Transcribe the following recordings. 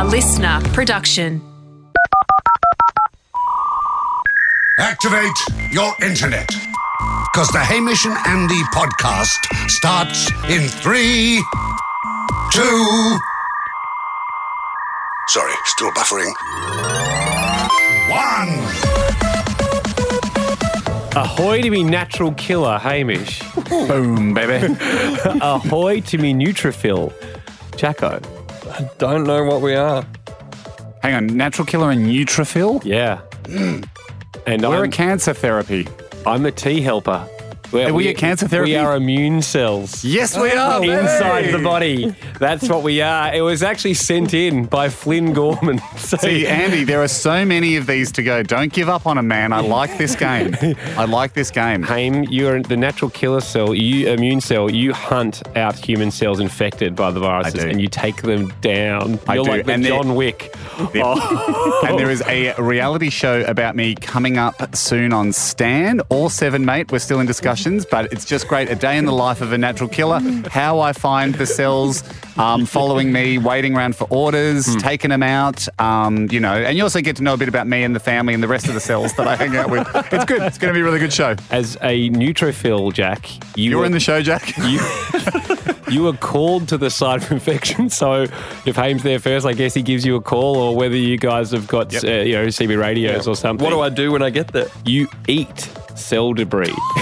A listener production. Activate your internet. Because the Hamish and Andy podcast starts in three, two. Sorry, still buffering. One. Ahoy to me natural killer, Hamish. Boom, baby. Ahoy to me neutrophil, Jacko. I don't know what we are. Hang on, natural killer and neutrophil? Yeah. Mm. And We're a I'm, cancer therapy. I'm a T helper. We're, Are we a cancer therapy? We are immune cells. Yes, we are. Inside baby. the body. That's what we are. It was actually sent in by Flynn Gorman. So See, Andy, there are so many of these to go. Don't give up on a man. I like this game. I like this game. Haim, you're the natural killer cell, you immune cell. You hunt out human cells infected by the viruses, and you take them down. I you're do, like the and John Wick. Oh. And there is a reality show about me coming up soon on Stan or Seven Mate. We're still in discussions, but it's just great. A day in the life of a natural killer. How I find the cells um, following me, waiting around for orders, taking them out. Um, you know, and you also get to know a bit about me and the family and the rest of the cells that I hang out with. It's good. It's going to be a really good show. As a neutrophil, Jack, you You're were, in the show, Jack. you, you were called to the site of infection. So if Haim's there first, I guess he gives you a call, or whether you guys have got Yep. uh, you know CB radios or something. What do I do when I get there? You eat cell debris.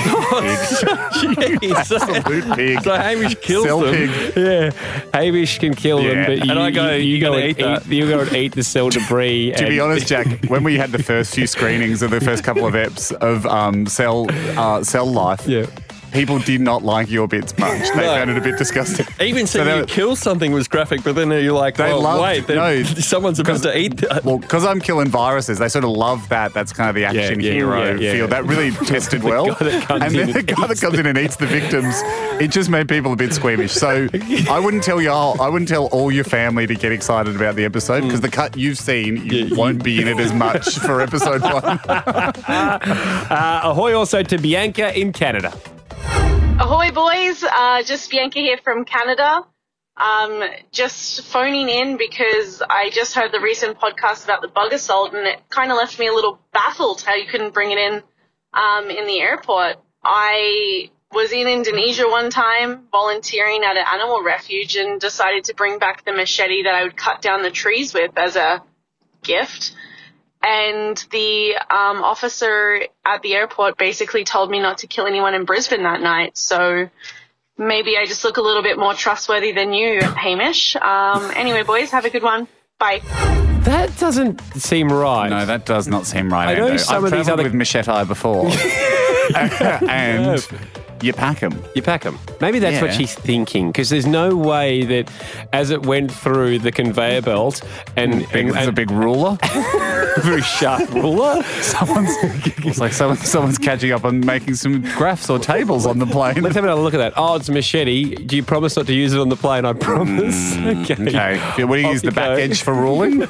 Absolute pig. So Hamish kills Cell them. pig. yeah, Hamish can kill Yeah. them, but you, And I go, you, "You go gonna and eat that?" You go and eat the cell debris. To be honest, Jack, when we had the first few screenings of the first couple of eps of um, Cell uh, Cell Life, Yeah. People did not like your bits much. They No. found it a bit disgusting. Even So seeing they- you kill something was graphic, but then you're like, They oh, loved- wait, no, someone's supposed to eat that. Well, because I'm killing viruses, they sort of love that. That's kind of the action yeah, hero yeah, yeah. feel. That really tested well. guy that comes and then the guy that eats comes in and eats the victims, it just made people a bit squeamish. So I wouldn't tell you all, I wouldn't tell all your family to get excited about the episode because the cut you've seen, you won't be in it as much for episode one. Uh, ahoy also to Bianca in Canada. Ahoy, boys! Uh, just Bianca here from Canada. Um, just phoning in because I just heard the recent podcast about the bug assault, and it kind of left me a little baffled how you couldn't bring it in um, in the airport. I was in Indonesia one time volunteering at an animal refuge and decided to bring back the machete that I would cut down the trees with as a gift and the um, officer at the airport basically told me not to kill anyone in Brisbane that night. So maybe I just look a little bit more trustworthy than you, Hamish. Um, anyway, boys, have a good one. Bye. That doesn't seem right. No, that does not seem right. I know Ando. some I've of these other- with machete before, and you pack them. You pack them. Maybe that's what she's thinking, because there's no way that as it went through the conveyor belt and, and, It's a big ruler. very sharp ruler. Someone's it's like someone, someone's catching up on making some graphs or tables on the plane. Let's have another look at that. Oh, it's a machete. Do you promise not to use it on the plane? I promise. okay. Mm, Okay. What do you Off use you the back go. edge for ruling?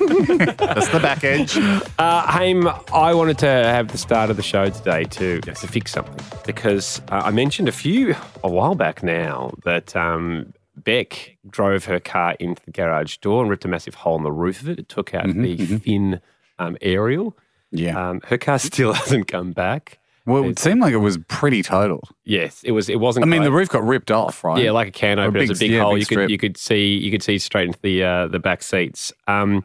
That's the back edge. Uh, Haim, I wanted to have the start of the show today to, to fix something because uh, I mentioned a few a while back now that um, Beck drove her car into the garage door and ripped a massive hole in the roof of it. It took out the fin um, aerial. Yeah. Um, her car still hasn't come back. Well, it seemed like it was pretty total. Yes, it was. It wasn't. I mean, the roof got ripped off, right? Yeah, like a can Or a opener. A big- big yeah, hole. big you could strip. you could see you could see straight into the uh, the back seats. Um,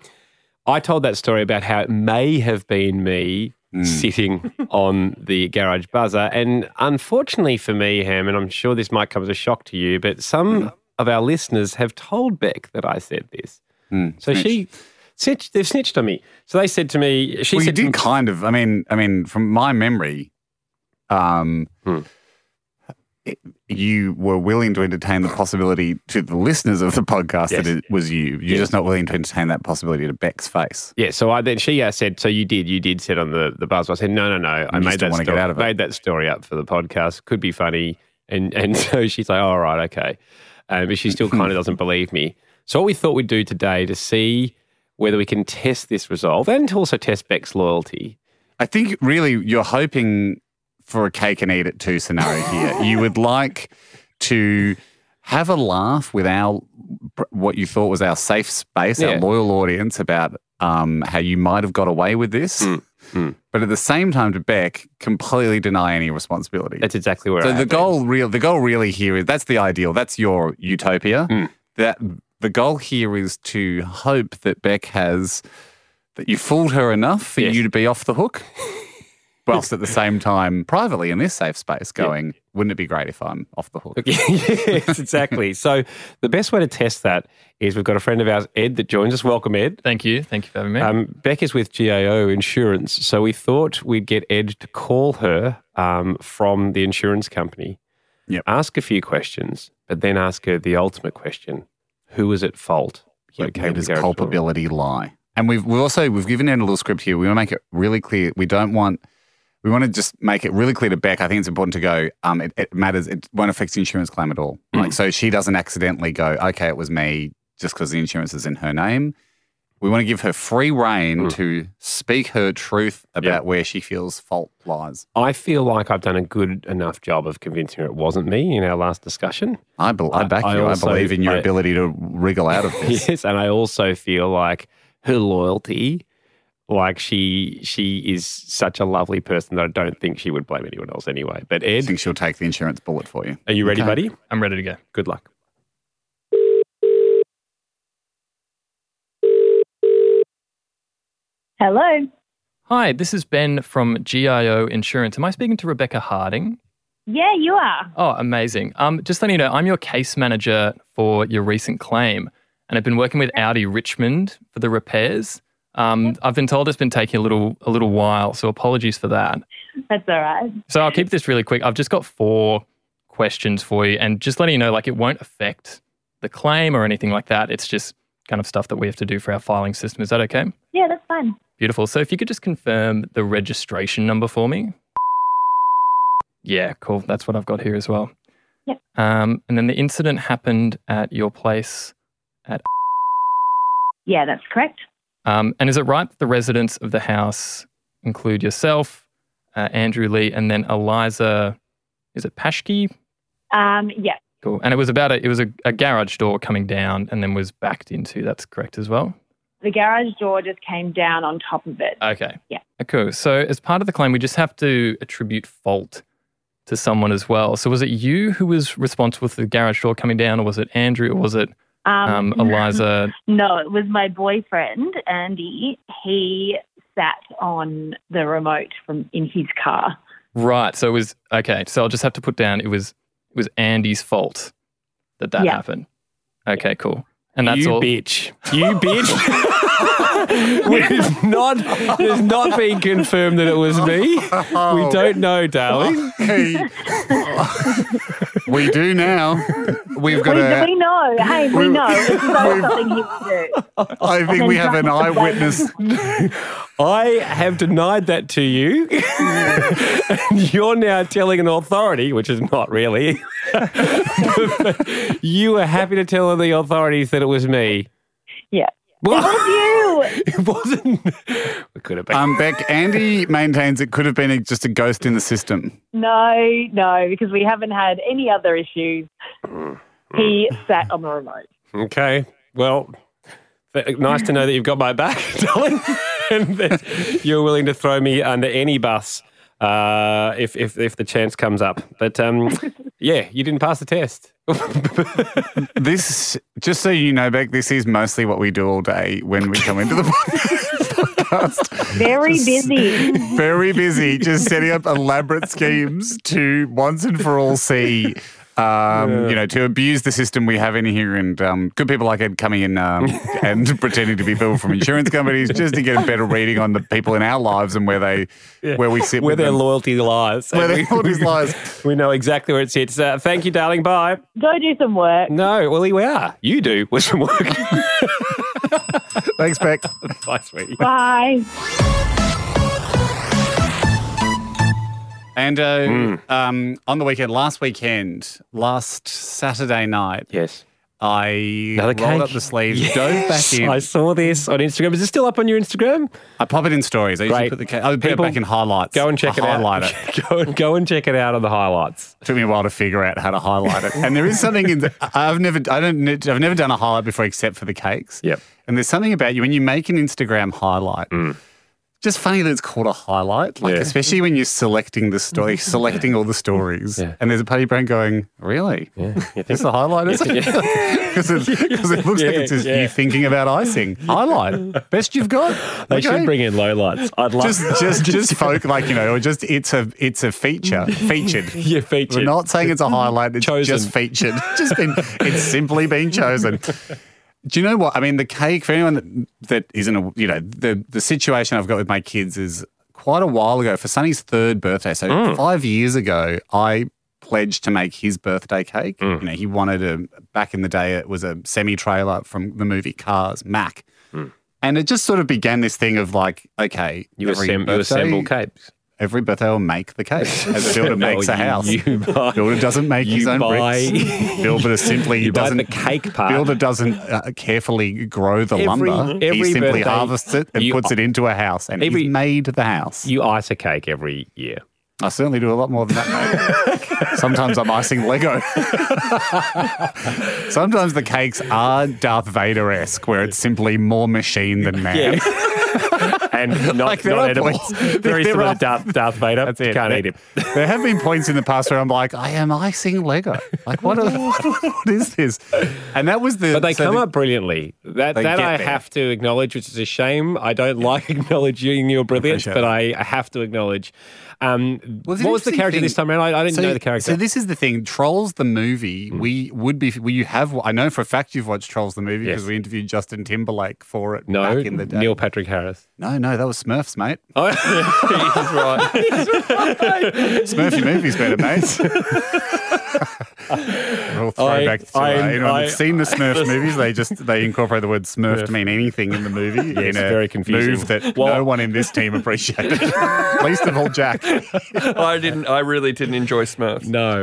I told that story about how it may have been me Hmm. sitting on the garage buzzer, and unfortunately for me, Ham, and I'm sure this might come as a shock to you, but some of our listeners have told Beck that I said this. Hmm. So she. Snitched, they've snitched on me. So they said to me, she well, you said to did kind of. I mean, I mean, from my memory, um, Hmm. You were willing to entertain the possibility to the listeners of the podcast Yes. that it was you. You're Yes. just not willing to entertain that possibility to Beck's face. Yeah, so I then she uh, said, so you did, you did sit on the the buzz. I said, no, no, no, I You made that story, out of it. made that story up for the podcast. Could be funny, and and so she's like, all right, okay, um, but she still kind of doesn't believe me. So what we thought we'd do today to see whether we can test this resolve and to also test Beck's loyalty. I think really you're hoping for a cake and eat it too scenario here. you would like to have a laugh with our what you thought was our safe space, our loyal audience, about um, how you might have got away with this. Mm, mm. But at the same time, to Beck, completely deny any responsibility. That's exactly where so I the have been. goal, real, the goal really here is that's the ideal. That's your utopia. Mm. That the goal here is to hope that Beck has that you fooled her enough for Yes. you to be off the hook, whilst at the same time, privately in this safe space, going, wouldn't it be great if I'm off the hook? yes, exactly. So the best way to test that is we've got a friend of ours, Ed, that joins us. Welcome, Ed. Thank you. Thank you for having me. Um, Beck is with GIO Insurance, so we thought we'd get Ed to call her um, from the insurance company, Yep. ask a few questions, but then ask her the ultimate question: Who was at fault? when Where does culpability lie? And we've we've also we've given Ed a little script here. We want to make it really clear. We don't want we want to just make it really clear to Beck. I think it's important to go. Um, it, it matters. It won't affect the insurance claim at all. Mm. Like so, she doesn't accidentally go. Okay, it was me, just because the insurance is in her name. We want to give her free reign Mm. to speak her truth about Yeah. where she feels fault lies. I feel like I've done a good enough job of convincing her it wasn't me in our last discussion. I, be, I I- back I you. also- I believe in your I- ability to wriggle out of this. Yes, and I also feel like her loyalty, like she she is such a lovely person that I don't think she would blame anyone else anyway. But Ed, I Ed, think she'll take the insurance bullet for you. are you ready, Okay. buddy? I'm ready to go. Good luck. Hello. Hi, this is Ben from GIO Insurance. Am I speaking to Rebecca Harding? Yeah, you are. Oh, amazing. Um, just letting you know, I'm your case manager for your recent claim, and I've been working with Audi Richmond for the repairs. Um, I've been told it's been taking a little a little while, so apologies for that. That's all right. So I'll keep this really quick. I've just got four questions for you, and just letting you know, like it won't affect the claim or anything like that. It's just kind of stuff that we have to do for our filing system. Is that okay? Yeah, that's fine. Beautiful. So if you could just confirm the registration number for me. Yeah, cool. That's what I've got here as well. Yep. Um, and then the incident happened at your place. At. Yeah, that's correct. Um, and is it right that the residents of the house include yourself, uh, Andrew Lee, and then Eliza? Is it Pashke? Um, yeah, Cool. And it was about a, it was a, a garage door coming down and then was backed into. That's correct as well. the garage door just came down on top of it. Okay. Yeah. Uh, Cool. So as part of the claim, we just have to attribute fault to someone as well. So was it you who was responsible for the garage door coming down, or was it Andrew, or was it um, Eliza? No, it was my boyfriend, Andy. He sat on the remote from in his car. right. So it was okay. So I'll just have to put down it was it was Andy's fault that that Yeah. happened. Okay. Cool. And that's you all. bitch. You bitch. it is not. It has not been confirmed that it was me. We oh. don't know, darling. Hey. we do now. We've got We, a. we know. Hey, we we- know. This is not something he would do. I think we have an eyewitness. I have denied that to you. and you're now telling an authority, which is not really. you were happy to tell the authorities that it was me. Yeah. Well, You. it wasn't. It could have been. Um, Beck, Andy maintains it could have been a, just a ghost in the system. No, no, because we haven't had any other issues. He sat on the remote. Okay. Well, th- nice to know that you've got my back, darling, and that you're willing to throw me under any bus uh, if, if if the chance comes up. But um, yeah, you didn't pass the test. This, just so you know, Beck, this is mostly what we do all day when we come into the podcast. Very busy. Very busy, just setting up elaborate schemes to once and for all see. Um, You know, to abuse the system we have in here, and um, good people like Ed coming in um, and pretending to be people from insurance companies just to get a better reading on the people in our lives and where they, where we sit, Where with their them. loyalty lies. where their loyalty lies. We know exactly where it sits. Uh, thank you, darling. Bye. Go do some work. No, well, here we are. You do with some work. Thanks, Beck. Bye, sweetie. Bye. And uh, Hmm. um, on the weekend, last weekend, last Saturday night, Yes. I Another rolled up cake? the sleeves, dove back in. I saw this on Instagram. Is it still up on your Instagram? I pop it in stories. I usually Great. put the cake. I put it back in highlights. Go and check I it out. highlight it. go and go and check it out on the highlights. took me a while to figure out how to highlight it. And there is something in the, I've never I don't I've never done a highlight before except for the cakes. Yep. And there's something about you when you make an Instagram highlight. Just funny that it's called a highlight, like. Yeah. especially when you're selecting the story, selecting all the stories, Yeah. and there's a party brain going, "Really? Yeah, you It's a highlight, isn't it? Because it, 'cause it looks like it's just yeah. you thinking about icing. Highlight, best you've got. They Okay. should bring in lowlights. I'd love just just just folk like you know, or just it's a it's a feature featured. your feature. We're not saying it's a highlight. It's Chosen. just featured. Just been. It's simply been chosen. Do you know what I mean? The cake for anyone that that isn't a you know the the situation I've got with my kids is quite a while ago for Sonny's third birthday. So Mm. five years ago, I pledged to make his birthday cake. Mm. You know, he wanted a back in the day. It was a semi trailer from the movie Cars, Mac. And it just sort of began this thing of like, okay, Mm. You, assemb- you assemble capes. Every birthday will make the cake. As a builder No, makes a house. you buy- builder doesn't make his own buy- bricks. Builder simply You buy doesn't the cake part. Builder doesn't uh, carefully grow the Every- lumber. every he simply birthday, harvests it and you- puts it into a house, and Every- he's made the house. You ice a cake every year. I certainly do a lot more than that, mate. Sometimes I'm icing Lego. Sometimes the cakes are Darth Vader esque, where it's simply more machine than man. And not, Like, there not are edible. points- Very there similar are- to Darth, Darth Vader. That's it. Can't there, eat him. There have been points in the past where I'm like, I am icing Lego. Like, what, are, what is this? And that was the. But they so come the- up brilliantly. That that I there. have to acknowledge, which is a shame. I don't like acknowledging your brilliance, Appreciate but I have to acknowledge. Um, Well, what was the character thing. this time around? I, I didn't so, know the character. So this is the thing. Trolls the movie. We would be. We you have. I know for a fact you've watched Trolls the movie Yes. because we interviewed Justin Timberlake for it no, back in the day. Neil Patrick Harris. No, no, that was Smurfs, mate. Oh, he's right Smurfy movies better, mate. Real throwback to uh, I- anyone I- that's seen the Smurfs movies. They just they incorporate the word Smurf to mean anything in the movie. Yes, in a very confusing. Move that Well- no one in this team appreciated, least of all Jack. I didn't. I really didn't enjoy Smurfs. no.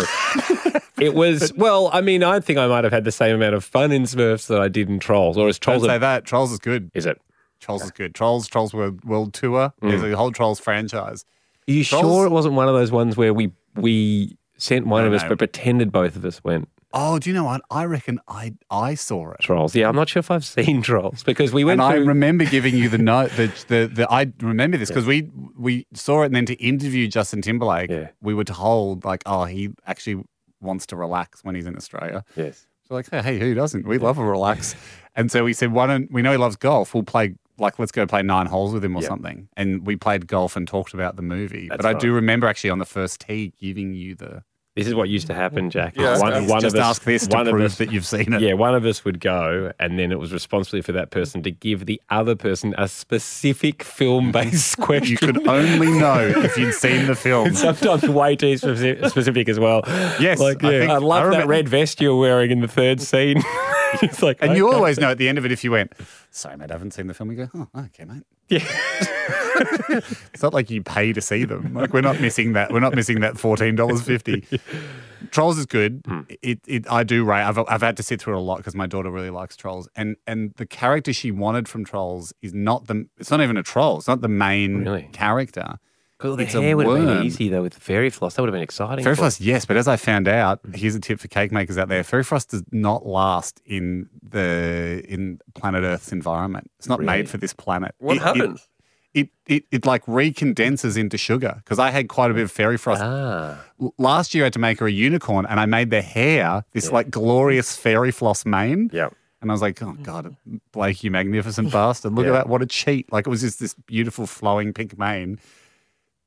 It was, well, I mean, I think I might have had the same amount of fun in Smurfs that I did in Trolls. Or is Don't Trolls. say A, that. Trolls is good. is it? Trolls is good. Trolls, Trolls World, World Tour. There's a whole Trolls franchise. Are you Trolls- sure it wasn't one of those ones where we we sent one No, of us no. but pretended both of us went Oh, do you know what? I reckon I I saw it. Trolls? Yeah, I'm not sure if I've seen Trolls because we went And I remember giving you the note, the the, the I remember this because we we saw it, and then to interview Justin Timberlake, Yeah. we were told like, oh, he actually wants to relax when he's in Australia. yes. So like, hey, who doesn't? We love a relax. and so we said, why don't we know he loves golf? We'll play like let's go play nine holes with him or Yeah. something. And we played golf and talked about the movie. That's but I do remember actually on the first tee giving you the This is what used to happen, Jack. Yeah, one, okay. one just of us, ask this to one of prove us, that you've seen it. Yeah, one of us would go, and then it was responsibility for that person to give the other person a specific film-based question. You could only know if you'd seen the film. Sometimes way too specific, specific as well. Yes, like I yeah, I, think- I love that remember- red vest you're wearing in the third scene. it's like, And you okay. always know at the end of it if you went, sorry, mate, I haven't seen the film. You go, oh, okay, mate. Yeah. It's not like you pay to see them. Like we're not missing that. We're not missing that fourteen dollars fifty. Trolls is good. Hmm. It, it I do rate. I've I've had to sit through it a lot because my daughter really likes Trolls, and and the character she wanted from Trolls is not the. It's not even a troll. It's not the main Really? character. Well, the It's a hair would have been easy though with fairy floss. That would have been exciting. Fairy floss, yes, but as I found out, here's a tip for cake makers out there: Fairy floss does not last in the in planet Earth's environment. It's not Really? made for this planet. What It- it- happens? It, it it like recondenses into sugar because I had quite a bit of fairy floss Ah, last year. I had to make her a unicorn, and I made the hair this like glorious fairy floss mane. yeah. And I was like, oh god, Blake, you magnificent bastard! Look Yeah. at that, what a cheat! Like it was just this beautiful flowing pink mane.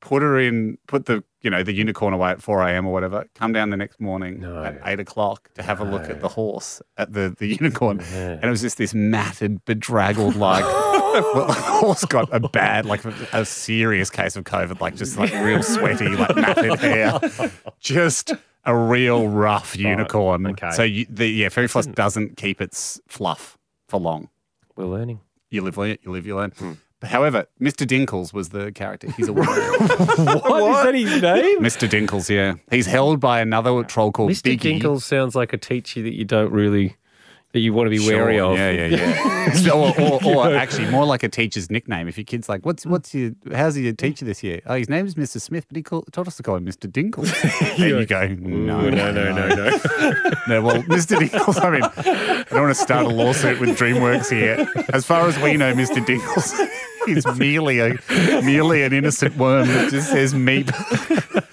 Put her in, put the you know the unicorn away at four a.m. or whatever. Come down the next morning No. at eight o'clock to have a look at the horse at the the unicorn, and it was just this matted, bedraggled like. well, the horse got a bad, like a, serious case of COVID, like just like real sweaty, like matted hair, just a real rough unicorn. okay. So you, the yeah, fairy floss doesn't keep its fluff for long. We're learning. You live, learn. you live, you learn. Hmm. However, Mr. Dinkles was the character. He's a worm. What is that his name? Mr. Dinkles, yeah. He's held by another troll called Mr. Biggie. Dinkles sounds like a teacher that you don't really, that you want to be wary of. Yeah, yeah, yeah. or, or, or actually, more like a teacher's nickname. If your kid's like, "What's what's your how's your teacher this year?" Oh, his name is Mr. Smith, but he called, told us to call him Mr. Dinkles. and you go, "No, Ooh, no, no, no, no. no." Well, Mr. Dinkles. I mean, I don't want to start a lawsuit with DreamWorks here. As far as we know, Mr. Dinkles is merely a merely an innocent worm that just says meep.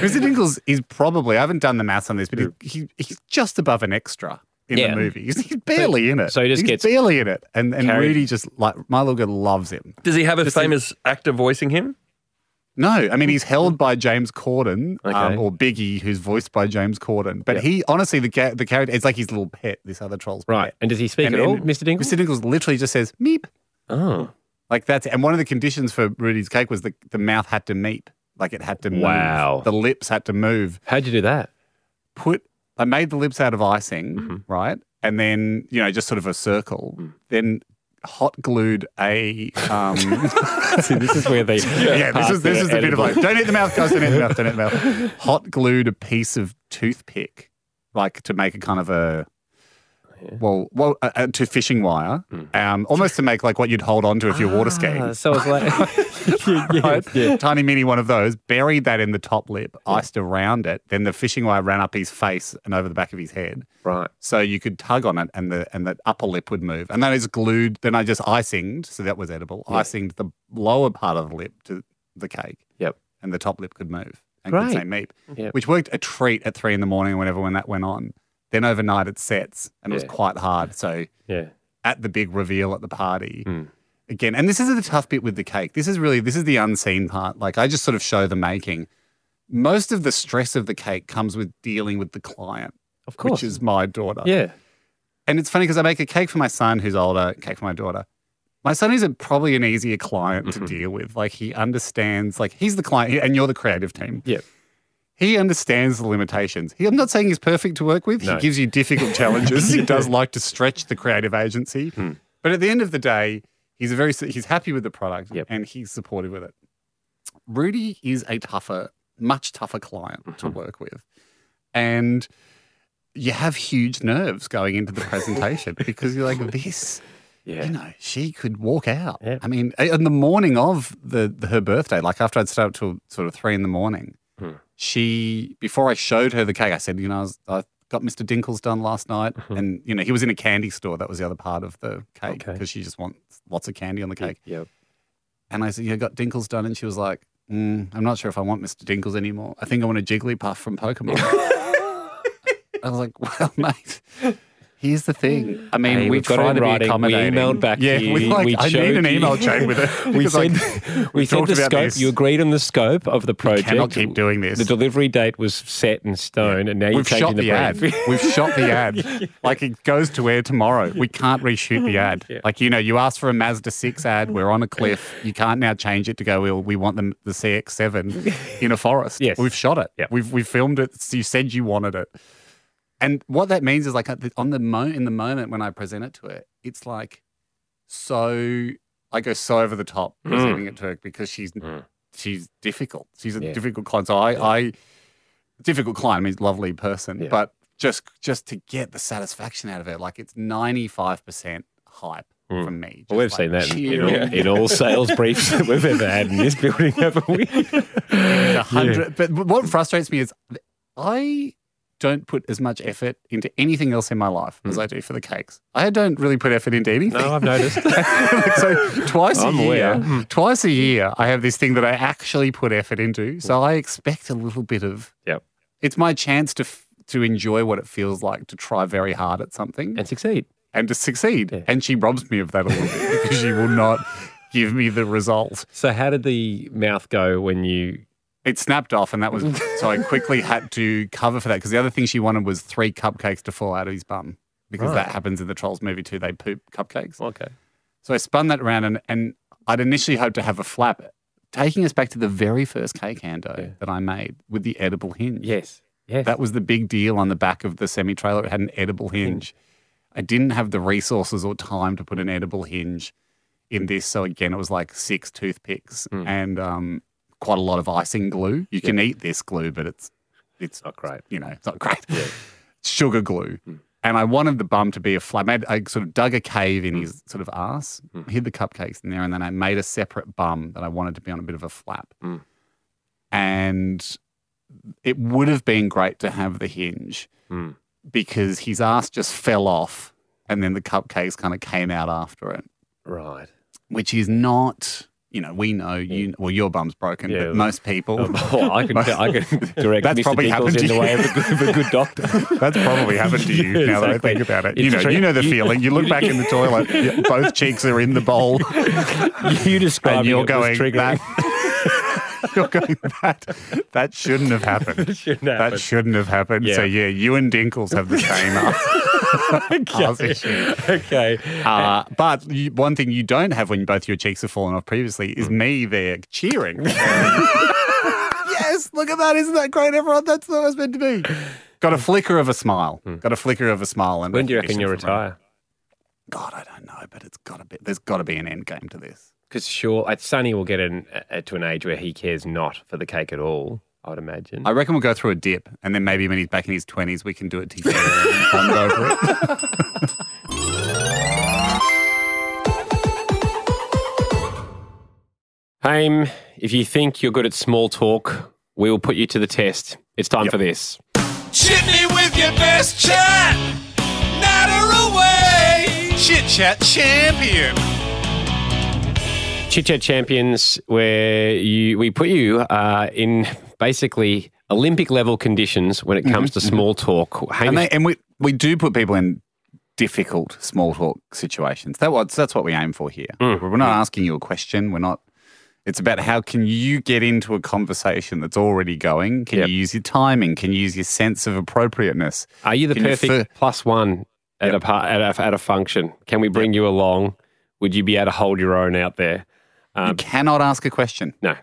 Mr. Dinkles is probably, I haven't done the maths on this, but he, he, he's just above an extra in Yeah. the movie. He's, he's barely in it. so he just he's gets barely in it. And, and carried- Rudy just, like, my little girl loves him. Does he have a famous actor voicing him? No, I mean, he's held by James Corden um, or Biggie, who's voiced by James Corden. But he, honestly, the, ca- the character, it's like his little pet, this other troll's Right. pet. And does he speak And- at all, Mr. Dingle? Mr. Dinkles literally just says, meep. Oh. Like that's and one of the conditions for Rudy's cake was the, the mouth had to meet. Like it had to move. Wow. The lips had to move. How'd you do that? Put I made the lips out of icing, Mm-hmm. right? And then, you know, just sort of a circle. Mm. Then hot glued a um See, this is where they. Yeah, this is this is the bit of like, don't eat the mouth, guys, don't eat the mouth, don't eat the mouth. Hot glued a piece of toothpick, like to make a kind of a well, well, uh, uh, to fishing wire, um, almost to make like what you'd hold on to if you're water skiing. Ah, so it's like. yeah, right? yeah. Tiny mini one of those, buried that in the top lip, iced around it. Then the fishing wire ran up his face and over the back of his head. Right. So you could tug on it and the and the upper lip would move. And that is glued. Then I just icinged, so that was edible. Icinged the lower part of the lip to the cake. Yep. And the top lip could move and could Great. say meep. Yep. Which worked a treat at three in the morning whenever when that went on. Then overnight it sets and it was quite hard. So Yeah. at the big reveal at the party. Mm. Again, and this is the tough bit with the cake. This is really this is the unseen part. Like I just sort of show the making. Most of the stress of the cake comes with dealing with the client, Of course. which is my daughter. Yeah. And it's funny because I make a cake for my son who's older, cake for my daughter. My son is a, probably an easier client Mm-hmm. to deal with. Like he understands, like he's the client and you're the creative team. Yeah. He understands the limitations. He, I'm not saying he's perfect to work with. No. He gives you difficult challenges. he does like to stretch the creative agency. Hmm. But at the end of the day, he's a very he's happy with the product Yep. and he's supportive with it. Rudy is a tougher, much tougher client to Mm-hmm. work with. And you have huge nerves going into the presentation because you're like, this, Yeah. you know, she could walk out. Yeah. I mean, in the morning of the, the her birthday, like after I'd stayed up till sort of three in the morning, Hmm. She before I showed her the cake, I said, you know, I, was, I got Mr. Dinkles done last night, and you know, he was in a candy store. That was the other part of the cake Mm-hmm. Okay. because she just wants lots of candy on the cake. Yep. And I said, yeah, got Dinkles done, and she was like. Mm, I'm not sure if I want Mr. Dinkles anymore. I think I want a Jigglypuff from Pokemon. I was like, well, mate, here's the thing. I mean, Hey, we we've got it to be writing. We emailed back to yeah, you. we like, We I need an email chain with it. We because, said like, we said the about scope. this. You agreed on the scope of the project. cannot keep doing this. The delivery date was set in stone, and now you're We've changing shot the, the, ad. We've shot the ad. Like it goes to air tomorrow. We can't reshoot the ad. Like you know, you asked for a Mazda six ad. We're on a cliff. You can't now change it to go. Well, we want the the CX seven in a forest. Yes. we've shot it. Yeah. We've we filmed it. You said you wanted it. And what that means is like on the mo in the moment when I present it to her, it's like so I go so over the top hmm. presenting it to her because she's hmm. she's difficult. She's a Yeah. difficult client. So I, I difficult client means lovely person, Yeah. but just just to get the satisfaction out of it, like it's ninety five percent hype hmm. from me. Well, we've Just seen that in, all, in all sales briefs that we've ever had in this building, haven't we? hundred. But what frustrates me is I don't put as much effort into anything else in my life as I do for the cakes. I don't really put effort into anything. No, I've noticed. so twice I'm a year, aware. Hmm. twice a year, I have this thing that I actually put effort into. So I expect a little bit of. Yep. It's my chance to f- to enjoy what it feels like to try very hard at something and succeed. and to succeed. Yeah. And she robs me of that a little bit because she will not give me the result. So, how did the mouth go when you? It snapped off, and that was so I quickly had to cover for that because the other thing she wanted was three cupcakes to fall out of his bum because that happens in the Trolls movie too. They poop cupcakes. Okay. So I spun that around, and, and I'd initially hoped to have a flap, taking us back to the very first cake hando Yeah. that I made with the edible hinge. Yes. Yes. That was the big deal on the back of the semi trailer. It had an edible hinge. I didn't have the resources or time to put an edible hinge in this. So again, it was like six toothpicks Hmm. and um, quite a lot of icing glue. You can eat this glue, but it's it's not great. You know, it's not great. It's sugar glue. And I wanted the bum to be a flat. Made, I sort of dug a cave in his sort of ass, hid the cupcakes in there, and then I made a separate bum that I wanted to be on a bit of a flap. Mm. And it would have been great to have the hinge Mm. because his ass just fell off, and then the cupcakes kind of came out after it, Right. which is not. You know, we know hmm. you. Well, your bum's broken, Yeah. but most people. Oh, I can, I can direct That's Mr. probably happened in to the way of a, good, of a good doctor. That's probably happened to you Yeah, now that I think about it. It's You know, true. you know the feeling. You look back in the toilet, both cheeks are in the bowl, you describing and you're going that. you're going that. That shouldn't have happened. shouldn't That shouldn't have happened. So Yeah. yeah, you and Dinkles have the same ass issue. okay. Uh, but you, one thing you don't have when both your cheeks have fallen off previously is hmm. me there cheering. yes, look at that! Isn't that great, everyone? That's what it was meant to be. Got a hmm. flicker of a smile. Hmm. Got a flicker of a smile. And When do you reckon you'll from me. retire? God, I don't know, but it's got to be. There's got to be an end game to this. Because sure, like Sonny will get an, uh, to an age where he cares not for the cake at all. I would imagine. I reckon we'll go through a dip, and then maybe when he's back in his twenties, we can do it together and bond over it. Haim, if you think you're good at small talk, we will put you to the test. It's time for this. Chit me with your best chat. Natter away. Chit chat champion. Chit Chat Champions, where you we put you uh, in basically Olympic level conditions when it comes mm-hmm. to small mm-hmm. talk. And, they, and we we do put people in difficult small talk situations. That was that's what we aim for here. Mm-hmm. We're not asking you a question. We're not. It's about how can you get into a conversation that's already going. Can Yep. you use your timing? Can you use your sense of appropriateness? are you the can you perfect fir- plus one at a par- at a at a function? Can we bring you along? Would you be able to hold your own out there? You cannot ask a question. No.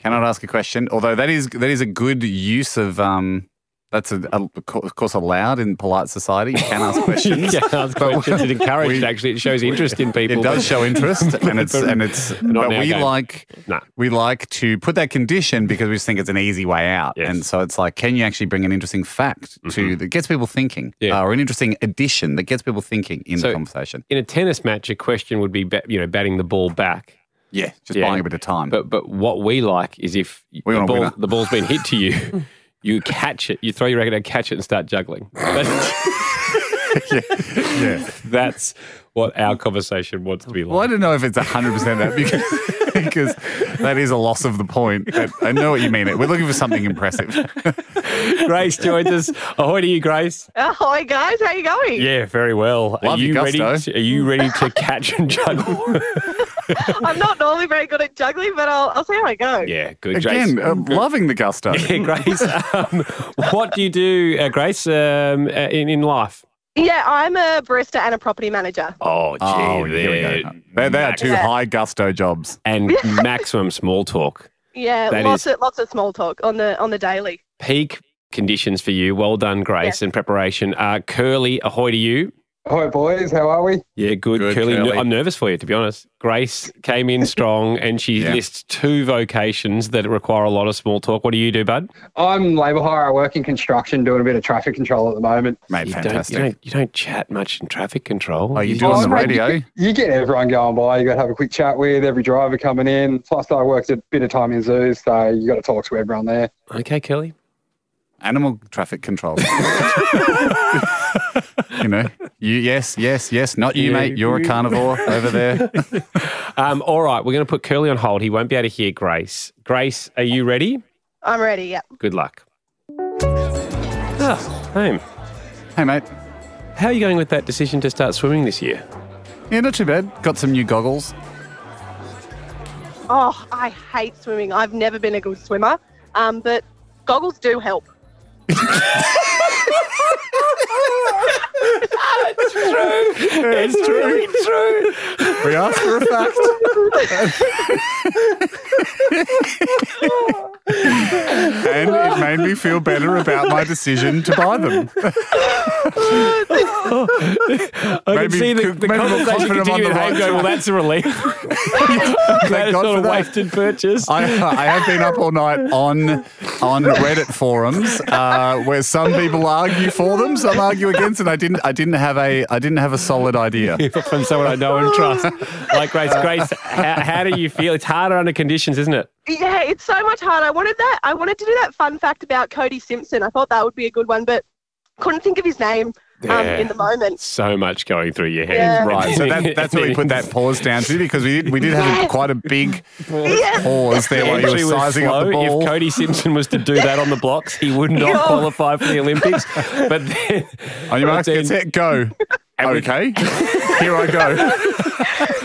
Cannot ask a question. Although that is that is a good use of um. That's a, a, of course allowed in polite society. You can ask questions. Yeah, ask questions. It's encouraged. actually, it shows interest in people. It does show interest, and it's and it's. But we game. like No. we like to put that condition because we just think it's an easy way out, Yes. and so it's like, can you actually bring an interesting fact to that gets people thinking, Mm-hmm. Yeah. uh, or an interesting addition that gets people thinking in So- the conversation? in a tennis match, a question would be, you know, batting the ball back. Yeah, just Yeah. buying a bit of time. But but what we like is if We the, ball, the ball's been hit to you, you catch it, you throw your racket and catch it and start juggling. That's, yeah. that's what our conversation wants to be like. Well, I don't know if it's hundred percent that because because that is a loss of the point. But I know what you mean. We're looking for something impressive. Grace joins us. Ahoy to you, Grace. Hi guys, how you going? Yeah, very well. Are Love you ready? To, are you ready to catch and juggle? I'm not normally very good at juggling, but I'll, I'll see how I go. yeah, good. Again, Grace. um, loving the gusto. Yeah, Grace. Um, what do you do, uh, Grace, um, uh, in in life? Yeah, I'm a barista and a property manager. Oh, gee, Oh, here we they're go. They, they are two Yeah. high gusto jobs. and maximum small talk. Yeah, That lots is- of lots of small talk on the on the daily. Peak conditions for you. Well done, Grace, in preparation. Uh, Curly, ahoy to you. Hi, boys. How are we? Yeah, good. Good, Curly, Curly. I'm nervous for you, to be honest. Grace came in strong and she Yeah. lists two vocations that require a lot of small talk. What do you do, bud? I'm labour hire. I work in construction, doing a bit of traffic control at the moment. Mate, You don't, fantastic. you, don't, you don't chat much in traffic control. Oh, you You do on the mate, radio? You, you get everyone going by. You got to have a quick chat with every driver coming in. Plus, I worked a bit of time in zoos, so you got to talk to everyone there. Okay, Curly. Animal traffic control. you know, you yes, yes, yes. Not you, Yeah, mate. You're a carnivore over there. Um, all right, we're going to put Curly on hold. He won't be able to hear Grace. Grace, are you ready? I'm ready. Yeah. Good luck. Ah, home. hey, mate. How are you going with that decision to start swimming this year? Yeah, not too bad. Got some new goggles. Oh, I hate swimming. I've never been a good swimmer, um, but goggles do help. It's true. It's true. We asked for a fact. and it made me feel better about my decision to buy them. I can see the, the maybe more conversation confident I'm continuing the and right go, well, that's a relief. that is God not a that. wasted purchase. I, I have been up all night on on Reddit forums uh, where some people argue for them, some argue against, and I didn't. I didn't have a. I didn't have a solid idea. From someone I know and trust. Like Grace, Grace, how, how do you feel? It's harder under conditions, isn't it? Yeah, it's so much harder. I wanted that. I wanted to do that fun fact about Cody Simpson. I thought that would be a good one, but couldn't think of his name um, in the moment. So much going through your head. Yeah. Right, so that, that's what we put that pause down to because we did we did have a, quite a big pause there while you were Entry was sizing up the ball. If Cody Simpson was to do that on the blocks, he would not Yeah. qualify for the Olympics. But then, On your mark, but then- get set, go. Okay, here I go.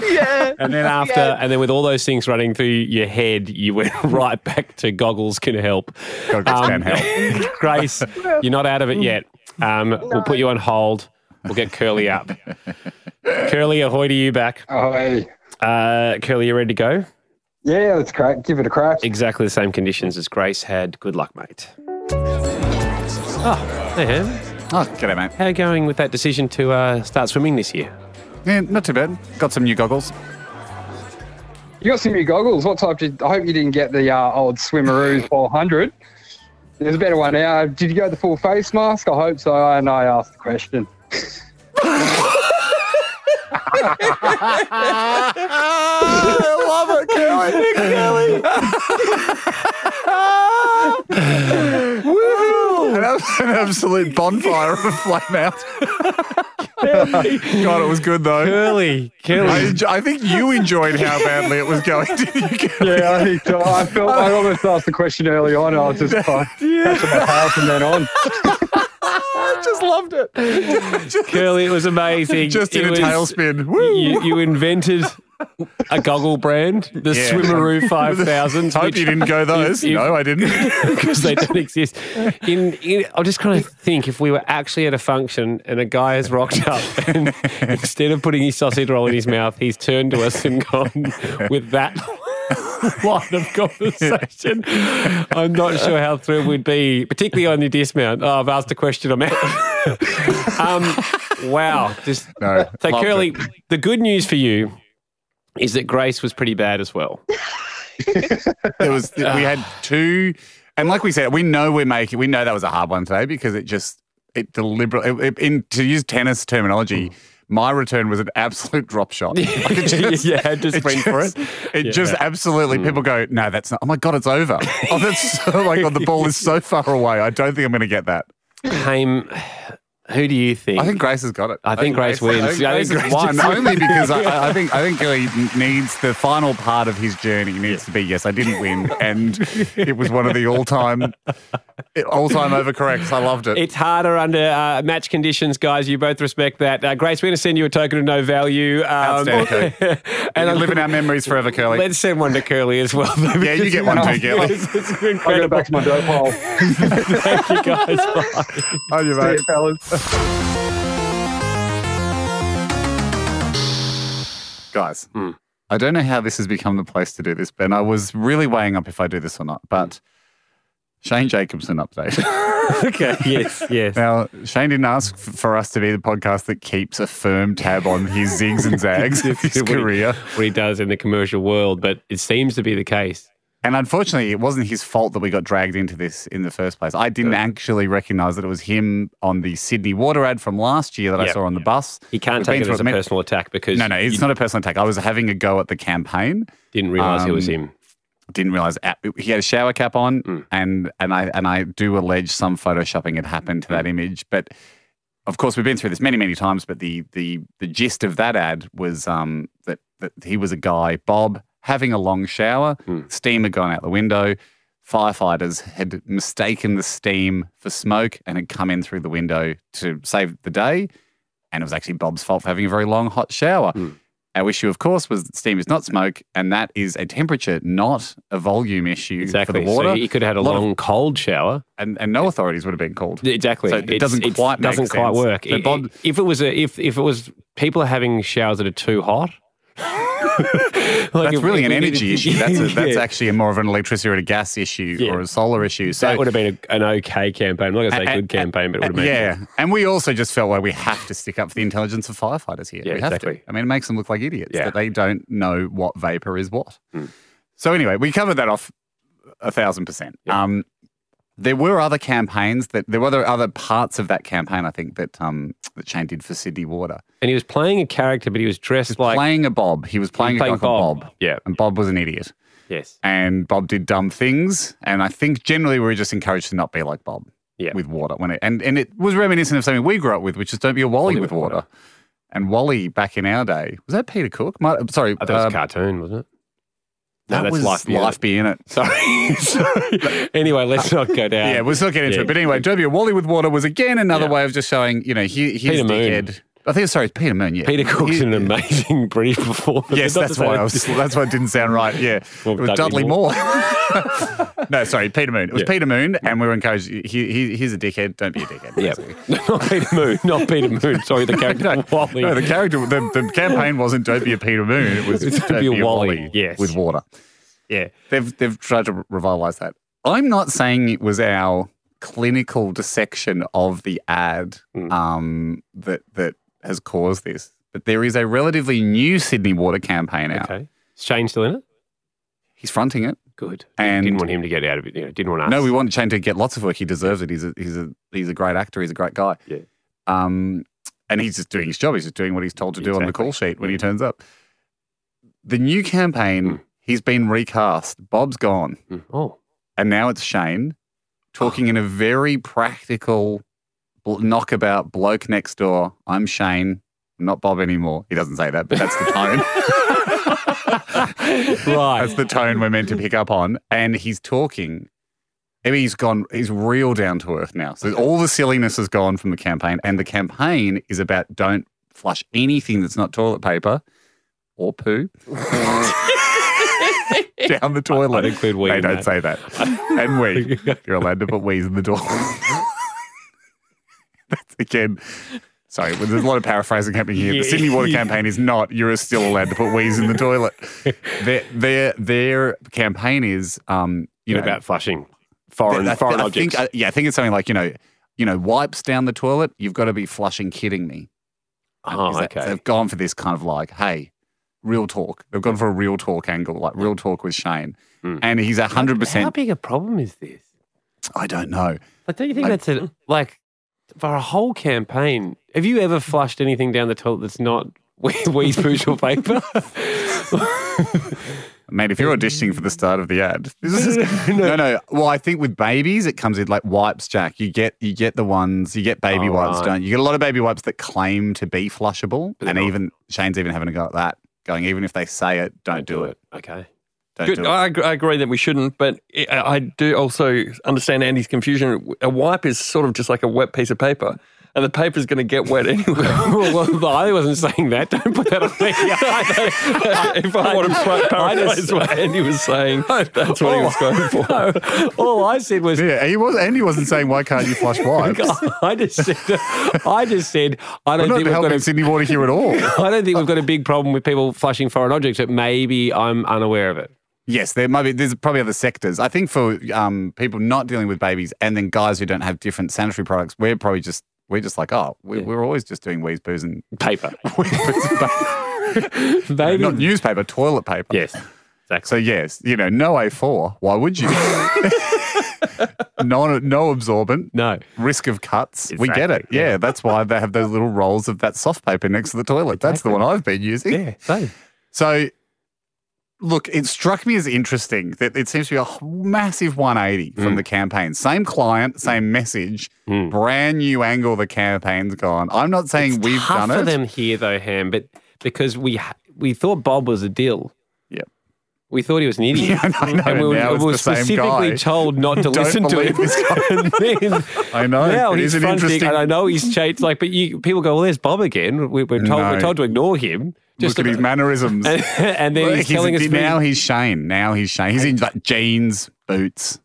Yeah. And then after, Yeah. and then with all those things running through your head, you went right back to goggles can help. Um, Goggles can help. Grace, you're not out of it yet. Um, We'll put you on hold. We'll get Curly up. Curly, ahoy to you back. Ahoy. Uh, Curly, you ready to go? yeah, let's crack. Give it a crack. Exactly the same conditions as Grace had. Good luck, mate. Oh, hey, Ham. Oh, g'day, mate. How are you going with that decision to uh, start swimming this year? Yeah, not too bad. Got some new goggles. You got some new goggles. What type did? I hope you didn't get the uh, old Swimmeroos 400. There's a better one now. Did you go the full face mask? I hope so. And I asked the question. I love it, Kelly. Woo! An, abs- an absolute bonfire of a flame out. God, it was good though. Curly, Curly. I, enjo- I think you enjoyed how badly it was going. Didn't you, Kelly? Yeah, I, think so. I felt I almost asked the question early on. I was just uh, catching my tail from then on. I just loved it. Curly, it was amazing. Just in It a was- tailspin. Woo! You, you invented a goggle brand, the Yeah. Swimmeroo 5000. Hope you didn't go those. no, I didn't. because they don't exist. In, in, I'm just kind to think if we were actually at a function and a guy has rocked up and instead of putting his sausage roll in his mouth, he's turned to us and gone with that line of conversation. I'm not sure how thrilled we'd be, particularly on your dismount. Oh, I've asked a question. I'm out. um, wow. Just No, so Curly, it. the good news for you is that Grace was pretty bad as well. There was we ah. had two, and like we said, we know we're making. We know that was a hard one today because it just it deliberately. It, in to use tennis terminology, hmm. my return was an absolute drop shot. Like it just- Yeah, had to sprint for it. It Yeah. just absolutely. Hmm. People go, no, that's not. Oh my god, it's over. Oh, that's so, like oh, the ball is so far away. I don't think I'm going to get that. Haim, who do you think? I think Grace has got it. I think Grace wins. I think Grace Grace won just- only because I- I, I think I think he needs the final part of his journey needs to be yes, I didn't win, and it was one of the all time all time overcorrects. I loved it. It's harder under uh, match conditions, guys. You both respect that. Uh, Grace, we're going to send you a token of no value. Um, Outstanding. and and I'm- live in our memories forever, Curly. Let's send one to Curly as well. Yeah, you get one too, Kelly. It's, it's I'll go incredible. back to my dope hole. Thank you, guys. Bye. Oh, you See mate. you, fellas. Guys, Hmm. I don't know how this has become the place to do this, Ben. I was really weighing up if I do this or not, but Shane Jacobson update. okay. Yes. Yes. Now, Shane didn't ask f- for us to be the podcast that keeps a firm tab on his zigs and zags of his What he- career. What he does in the commercial world, but it seems to be the case. And unfortunately, it wasn't his fault that we got dragged into this in the first place. I didn't actually recognize that it was him on the Sydney water ad from last year that I saw on the bus. He can't We've take it as a personal attack because No, no, it's not a personal attack. I was having a go at the campaign. didn't realise it was Um, him. Didn't realize he had a shower cap on, Mm. and and I and I do allege some photoshopping had happened to that image. But of course, we've been through this many, many times. But the the the gist of that ad was um, that that he was a guy, Bob, having a long shower. Mm. Steam had gone out the window. Firefighters had mistaken the steam for smoke and had come in through the window to save the day. And it was actually Bob's fault for having a very long, hot shower. Mm. Our issue, of course, was that steam is not smoke, and that is a temperature, not a volume issue Exactly. for the water. So he could have had a, of- long cold shower. and, and no authorities would have been called. Exactly. So it It's- doesn't it's- quite make doesn't quite sense. work. So I- Bob- if it was a, if if it was people are having showers that are too hot, Like that's really an we energy needed- issue. That's a, that's Yeah. actually a more of an electricity or a gas issue Yeah. or a solar issue. So that would have been a, an okay campaign. I'm not going to say And- good campaign, but it would have been. yeah, and we also just felt like we have to stick up for the intelligence of firefighters here. Yeah, we have exactly. to. I mean, it makes them look like idiots Yeah. that they don't know what vapor is what. Hmm. So anyway, we covered that off a thousand percent. Um, there were other campaigns that there were other, parts of that campaign. I think that um, that Shane did for Sydney Water. And he was playing a character, but he was dressed like playing a Bob. He was playing, playing a Bob. Bob. Yeah. and Bob was an idiot. yes, And Bob did dumb things. And I think generally we were just encouraged to not be like Bob. Yeah. with water. When it, and and it was reminiscent of something we grew up with, which is don't be a Wally, with water. And Wally back in our day was that Peter Cook? My, sorry, I thought it was a cartoon, wasn't it? No, that that's was Life Be In It. Life Be in it. Sorry, sorry. Anyway, let's not go down. Yeah, we'll not get into Yeah. it. But anyway, a Wally with water was again another Yeah. way of just showing, you know, he, here's Peter Moon. dickhead. I think sorry, it's Peter Moon. Yeah, Peter Cook's He- an amazing British performer. Yes, that's why I was. That's why it didn't sound right. Yeah, Well, it was Dudley Dudley Moore. no, sorry, Peter Moon. It was Yeah. Peter Moon, and we were encouraged. He, he, he's a dickhead. Don't be a dickhead. Yeah, not Peter Moon, not Peter Moon. Sorry, the character Wally. No, the character, the, the campaign wasn't "Don't be a Peter Moon." It was It's "Don't be a Wally, yes. with water. yeah, They've they've tried to revitalize that. I'm not saying it was our clinical dissection of the ad Hmm. um, that that has caused this, but there is a relatively new Sydney Water campaign out. okay. Is Shane still in it? He's fronting it. Good. And- didn't want him to get out of it. You know, didn't want us. No, we want Shane to get lots of work. He deserves it. He's a he's a he's a great actor. He's a great guy. Yeah. Um, and he's just doing his job. He's just doing what he's told to do on the call sheet when he turns up. The new campaign, Mm. he's been recast. Bob's gone, Mm. Oh, and now it's Shane talking in a very practical knockabout bloke next door. I'm Shane, I'm not Bob anymore. He doesn't say that, but that's the tone. right. That's the tone we're meant to pick up on. And he's talking. I mean, he's gone, he's real down to earth now. So all the silliness has gone from the campaign. And the campaign is about don't flush anything that's not toilet paper or poo down the toilet. I'd include wee They don't that. say that. and wee. You're allowed to put wees in the door. Again. Sorry, there's a lot of paraphrasing happening here. The Sydney Water campaign is not. You're still allowed to put wees in the toilet. Their their their campaign is, um, you know, about flushing foreign I- I foreign think, objects. uh, yeah, I think it's something like you know, you know, wipes down the toilet. You've got to be flushing, kidding me. oh, that- okay. They've gone for this kind of like, hey, real talk. They've gone for a real talk angle, like real talk with Shane, Mm. and he's hundred percent. How big a problem is this? I don't know. Like, don't you think I- that's a like for a whole campaign? Have you ever flushed anything down the toilet that's not wheeze pooch or paper? Mate, if you're auditioning for the start of the ad, this is, no, no. Well, I think with babies, it comes in like wipes, Jack. You get you get the ones you get baby Oh, wipes, right. don't you? You get a lot of baby wipes that claim to be flushable, But and even Shane's even having a go at that, going even if they say it, don't, do it. Okay. Don't Good. do it. I, I agree that we shouldn't, but I I do also understand Andy's confusion. A wipe is sort of just like a wet piece of paper, and the paper's going to get wet anyway. well, well, I wasn't saying that. Don't put that on me. if I want to pra- paraphrase what Andy was saying, that's what he was going for. No, all I said was yeah, he was. Andy wasn't saying why can't you flush wipes. I just said I just said I I'm don't not think we've got helping a Sydney Water here at all. I don't think we've got a big problem with people flushing foreign objects, but maybe I'm unaware of it. Yes, there might be. There's probably other sectors. I think for um, people not dealing with babies, and then guys who don't have different sanitary products, we're probably just we're just like, oh, we, Yeah. we're always just doing wheeze poos and Paper. and. Maybe not newspaper, toilet paper. Yes. Exactly. So yes, you know, no A4. Why would you? no, no absorbent. No. Risk of cuts. We get it. Yeah, yeah. that's why they have those little rolls of that soft paper next to the toilet. That's the one I've been using. Yeah. Same. So, look, it struck me as interesting that it seems to be a massive 180 from Mm. the campaign. Same client, same message, Mm. brand new angle the campaign's gone. I'm not saying It's we've done for it. them here, though, Ham, but because we we thought Bob was a deal. Yep. We thought he was an idiot. Yeah, I know, And we were, we were specifically told not to listen to him. this guy. then, I know. Now he's an fronting, interesting- and I know he's changed. Like, but you people go, "Well, there's Bob again." We, we're told No. we're told to ignore him. Look at his mannerisms. and, and then he's telling us now he's Shane. Now he's Shane. He's in like jeans, boots.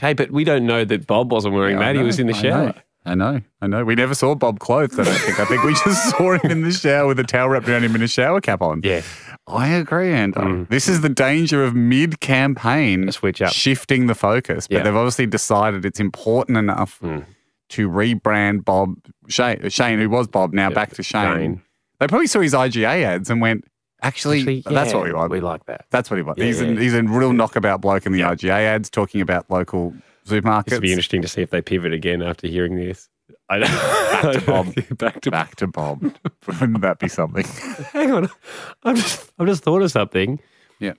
Okay, but we don't know that Bob wasn't wearing Yeah, I that. He was in the I shower. know, I know. I know. We never saw Bob clothed. I don't think. I think we just saw him in the shower with a towel wrapped around him and a shower cap on. Yeah. I agree, Ando. Mm. This is the danger of mid-campaign switch up. shifting the focus. But Yeah. they've obviously decided it's important enough Mm. to rebrand Bob Shane, Shane, who was Bob, now back to Shane. Shane. They probably saw his IGA ads and went, actually, Actually, that's what we want. We like that. That's what he wants. Yeah, he's, a, yeah. he's a real knockabout bloke in the IGA ads, talking about local supermarkets. Will be interesting to see if they pivot again after hearing this. I don't, Back to Bob. back to Back to Bob. Wouldn't that be something? Hang on, I've just I've just thought of something. Yeah.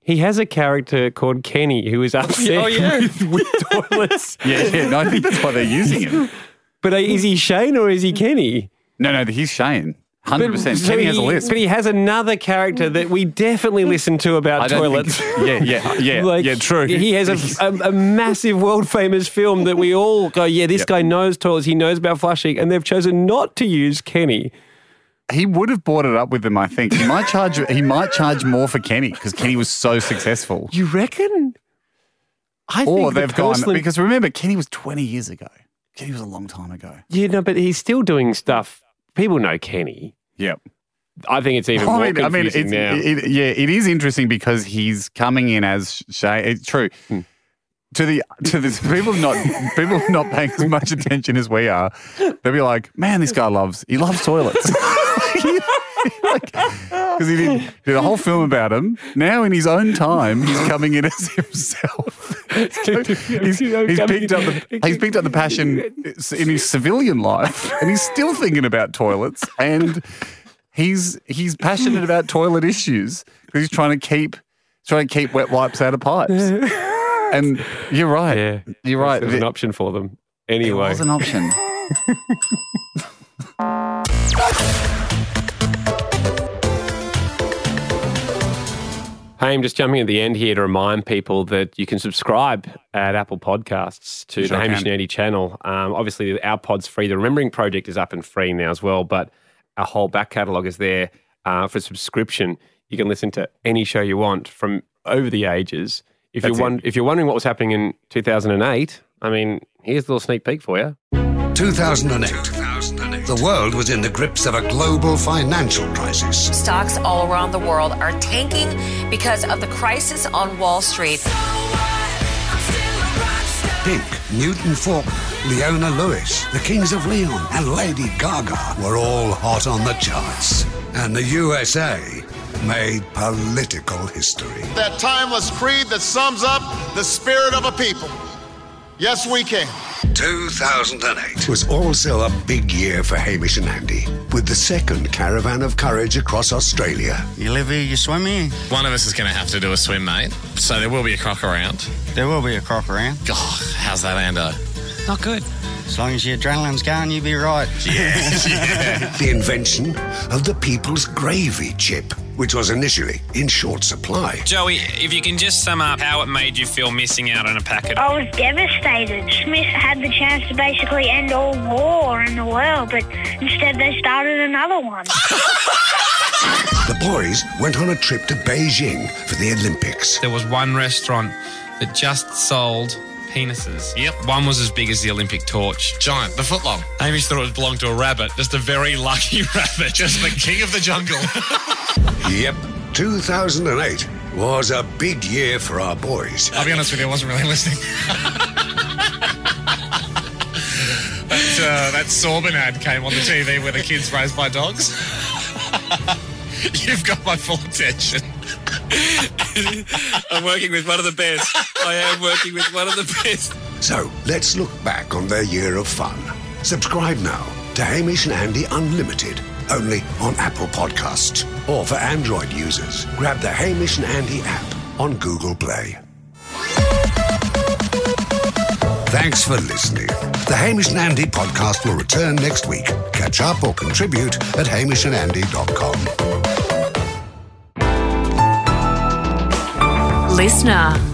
He has a character called Kenny who is oh, upset Oh, yeah. with, with toilets. Yeah, yeah. No, I think that's why they're using him. But is he Shane or is he Kenny? No, no, he's Shane. 100%. so Kenny has a list. But he has another character that we definitely listen to about toilets. think- yeah, yeah, yeah, Like, yeah, true. He has a, a, a massive world famous film that we all go, yeah, this Yep. guy knows toilets, he knows about flushing, and they've chosen not to use Kenny. he would have brought it up with them, I think. He might charge he might charge more for Kenny because Kenny was so successful. You reckon? I Or think they've gone person- because remember, Kenny was 20 years ago. Kenny was a long time ago. Yeah, no, but he's still doing stuff. People know Kenny. Yep. I think it's even I more mean, I mean, it's, now. it, yeah, it is interesting because he's coming in as Shay. It's true. Hmm. To the to the people not people not paying as much attention as we are, they'll be like, "Man, this guy loves he loves toilets." Because he did, did a whole film about him. Now, in his own time, he's coming in as himself. He's, he's picked up the he's picked up the passion in his civilian life, and he's still thinking about toilets. And he's he's passionate about toilet issues because he's trying to keep trying to keep wet wipes out of pipes. And you're right. yeah, You're right. There's an option for them. it Anyway, was an option. Hey, I'm just jumping at the end here to remind people that you can subscribe at Apple Podcasts to Sure the Hamish can. and Andy channel. Um, obviously, our pod's free. The Remembering Project is up and free now as well, but our whole back catalogue is there uh, for subscription. You can listen to any show you want from over the ages. If That's you're, won- if you're wondering what was happening in 2008, I mean, here's a little sneak peek for you. 2008. The world was in the grips of a global financial crisis. Stocks all around the world are tanking because of the crisis on Wall Street. Pink, Newton Faulkner, Leona Lewis, the Kings of Leon, and Lady Gaga were all hot on the charts. And the USA made political history. That timeless creed that sums up the spirit of a people. Yes, we can. 2008 was also a big year for Hamish and Andy, with the second caravan of courage across Australia. You live here, you swim here. One of us is going to have to do a swim, mate. So there will be a croc around. There will be a croc around. Oh, how's that, Ando? Not good. As long as your adrenaline's going, you'll be right. The invention of the people's gravy chip, which was initially in short supply. Joey, if you can just sum up how it made you feel missing out on a packet. I was devastated. Smith had the chance to basically end all war in the world, but instead they started another one. The boys went on a trip to Beijing for the Olympics. There was one restaurant that just sold penises. Yep. One was as big as the Olympic torch. Giant, the footlong. Hamish thought it belonged to a rabbit. Just a very lucky rabbit. Just the king of the jungle. Yep, 2008 was a big year for our boys. I'll be honest with you, I wasn't really listening. that, uh, that Sorbent ad came on the TV where the kids raised by dogs. You've got my full attention. I'm working with one of the best. I am working with one of the best. So let's look back on their year of fun. Subscribe now to Hamish and Andy Unlimited, only on Apple Podcasts. Or for Android users, grab the Hamish and Andy app on Google Play. Thanks for listening. The Hamish and Andy podcast will return next week. Catch up or contribute at hamishandandy.com. Listener.